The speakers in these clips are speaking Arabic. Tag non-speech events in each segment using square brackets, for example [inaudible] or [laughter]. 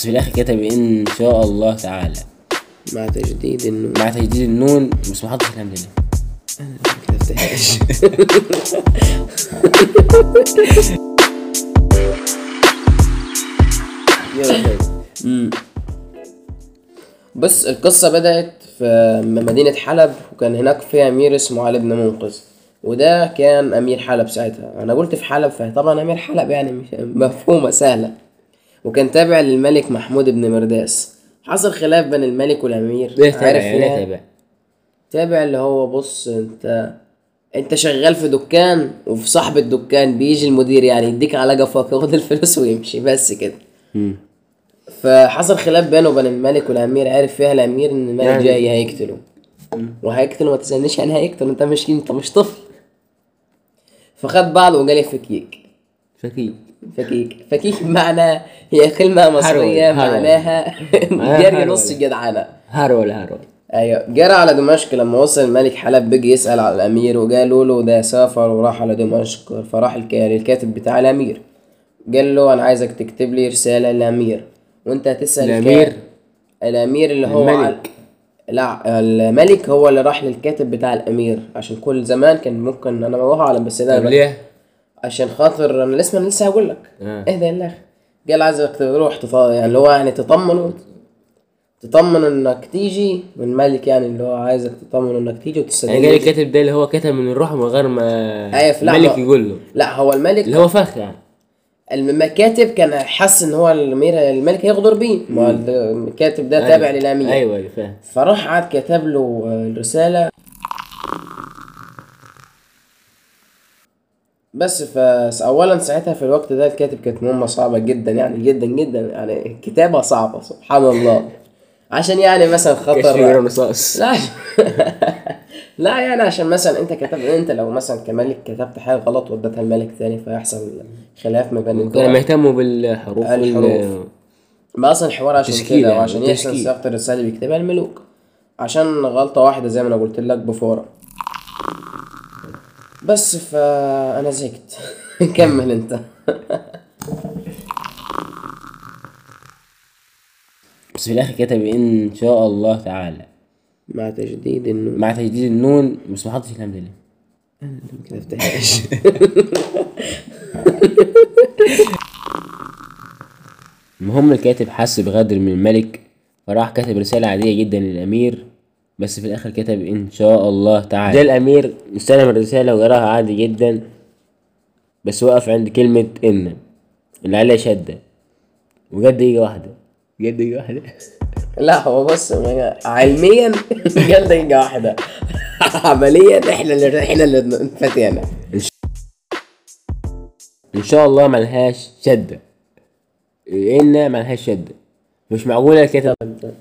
بس في الآخر كتب إن شاء الله تعالى. مع تجديد النون. مع تجديد النون بس ما حطش الهمزه دي ما كتبتهاش [laughs] يلا طيب. بس القصة بدأت في مدينة حلب وكان هناك في أمير اسمه علي بن منقذ. وده كان أمير حلب ساعتها. أنا قلت في حلب فطبعا أمير حلب يعني مش مفهومة سهلة. وكان تابع للملك محمود بن مرداس. حصل خلاف بين الملك والأمير. ليه تابع عارف يعني؟ ليه تابع. تابع اللي هو بص انت انت شغال في دكان وفي صاحب الدكان بيجي المدير يعني يديك على قفاك ياخد الفلوس ويمشي بس كده. مم. فحصل خلاف بينه وبين الملك والأمير. عرف فيها الأمير إن الملك يعني- جاي هيقتله. وهيقتله ما تسألنيش يعني هيقتله انت مش انت مش طفل. فخد بعضه وقال يفكيك فكي فكيك فكيك بمعنى هي كلمة مصرية. [laughs] معناها جري. نص جدعانة هارول هارول أيوه جرى على دمشق لما وصل الملك حلب بقي يسأل على الأمير وقالوا له ده سافر وراح على دمشق فراح للكاتب بتاع الأمير قال له أنا عايزك تكتب لي رسالة للأمير وأنت هتسأل الأمير؟ الأمير اللي هو الملك. على- لا الملك هو اللي راح للكاتب بتاع الأمير عشان كل زمان كان ممكن أنا ما أعلم بس ده؟ عشان خاطر أنا لسه أنا لسه هقول لك. آه. اهدى يا قال عايزك تروح تط... يعني اللي هو يعني تطمنه تطمن إنك تيجي من الملك يعني اللي هو عايزك تطمن إنك تيجي يعني وتستدعي قال الكاتب ده اللي هو كتب من الروح من غير ما أيوة،. الملك يقول له. لا هو الملك اللي هو فخ يعني. المكاتب كان حس إن هو الامير الملك هيغدر بيه. ما هو الكاتب ده تابع للأمير. أيوه أيوه فاهم. فراح قعد كتب له الرسالة. بس فأولا ساعتها في الوقت ده الكاتب كانت مهمة صعبة جدا يعني جدا جدا يعني كتابة صعبة سبحان الله. عشان يعني مثلا خطر لا [laughs] لا يعني عشان مثلا أنت كتبت أنت لو مثلا كملك كتبت حاجة غلط واديتها الملك تاني فيحصل خلاف ما بين كانوا مهتموا بالحروف الحروف. ما أصلا الحوار عشان كده يعني، وعشان تشكيل. صياغه الرسالة اللي بيكتبها الملوك. عشان غلطة واحدة زي ما أنا قلت لك بفوره بس فأنا زهقت. [laughs] كمل أنت. بس في الآخر كتب إن شاء الله تعالى. مع تجديد النون. مع تجديد النون بس ما حطش الهمزه دي ما كتبتهاش المهم الكاتب حس بغدر من الملك فراح كتب رسالة عادية جدا للأمير. بس في الآخر كتب إن شاء الله تعالى. ده الأمير استلم الرسالة وقراها عادي جدا بس وقف عند كلمة إن. اللي عليها شدة. وجد دقيقة واحدة. جد دقيقة واحدة؟ [laughs] لا هو بص علميا قال دقيقة واحدة. [laughs] عمليا إحنا اللي إحنا اللي انفتينا إن شاء الله ملهاش شدة. إن ملهاش شدة. مش معقولة الكاتب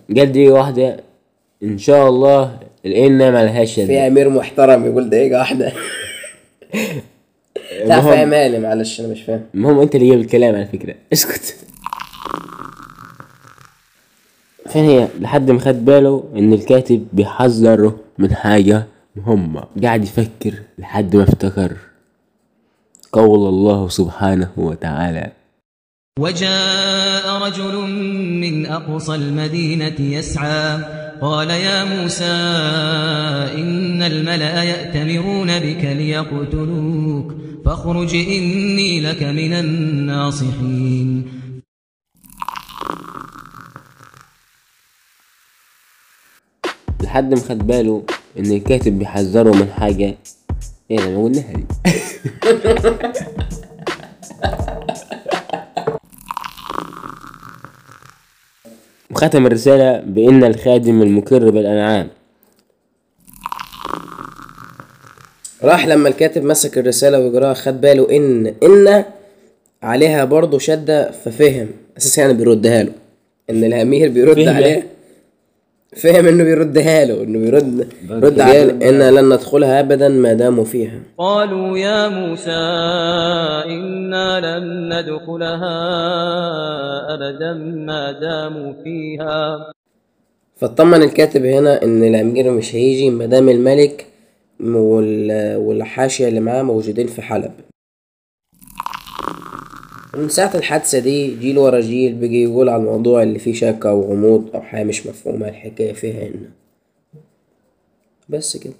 جد دقيقة واحدة. إن شاء الله ملهاش شدة في أمير محترم يقول دقيقه واحدة. [laughs] لا المهم- فاهمها لي معلش أنا مش فاهم. المهم أنت اللي جايب الكلام على فكرة. [laughs] اسكت. فين هي؟ لحد ما خد باله إن الكاتب بيحذره من حاجة مهمة. قاعد يفكر لحد ما افتكر قول الله سبحانه وتعالى. وجاء رجل من أقصى المدينة يسعى قال يا موسى إن الملأ يأتمرون بك ليقتلوك فاخرج إني لك من الناصحين. لحد ما خد باله إن الكاتب بيحذره من حاجة. إيه ده ما قلناها دي. [laughs] وختم الرسالة بأن الخادم المكر بالأنعام. راح لما الكاتب مسك الرسالة وقراها خد باله إن إن عليها برضه شدة ففهم. أساسا يعني بيردها له. إن الأمير بيرد فهم عليه. فهم إنه بيردها له إنه بيرد رد عليه. إن لن ندخلها أبدا ما داموا فيها. قالوا يا موسى إنا لن ندخلها أبدا ما داموا فيها. فاطمن الكاتب هنا إن الأمير مش هيجي ما دام الملك وال- والحاشية اللي معاه موجودين في حلب. من ساعة الحادثة دي جيل ورا جيل بيجي يقول على الموضوع اللي فيه شك أو غموض أو حاجة مش مفهومة الحكاية فيها إن بس كده.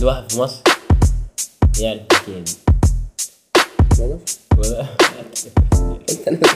لي واحد في مصر يعني الحكاية دي. Tenang.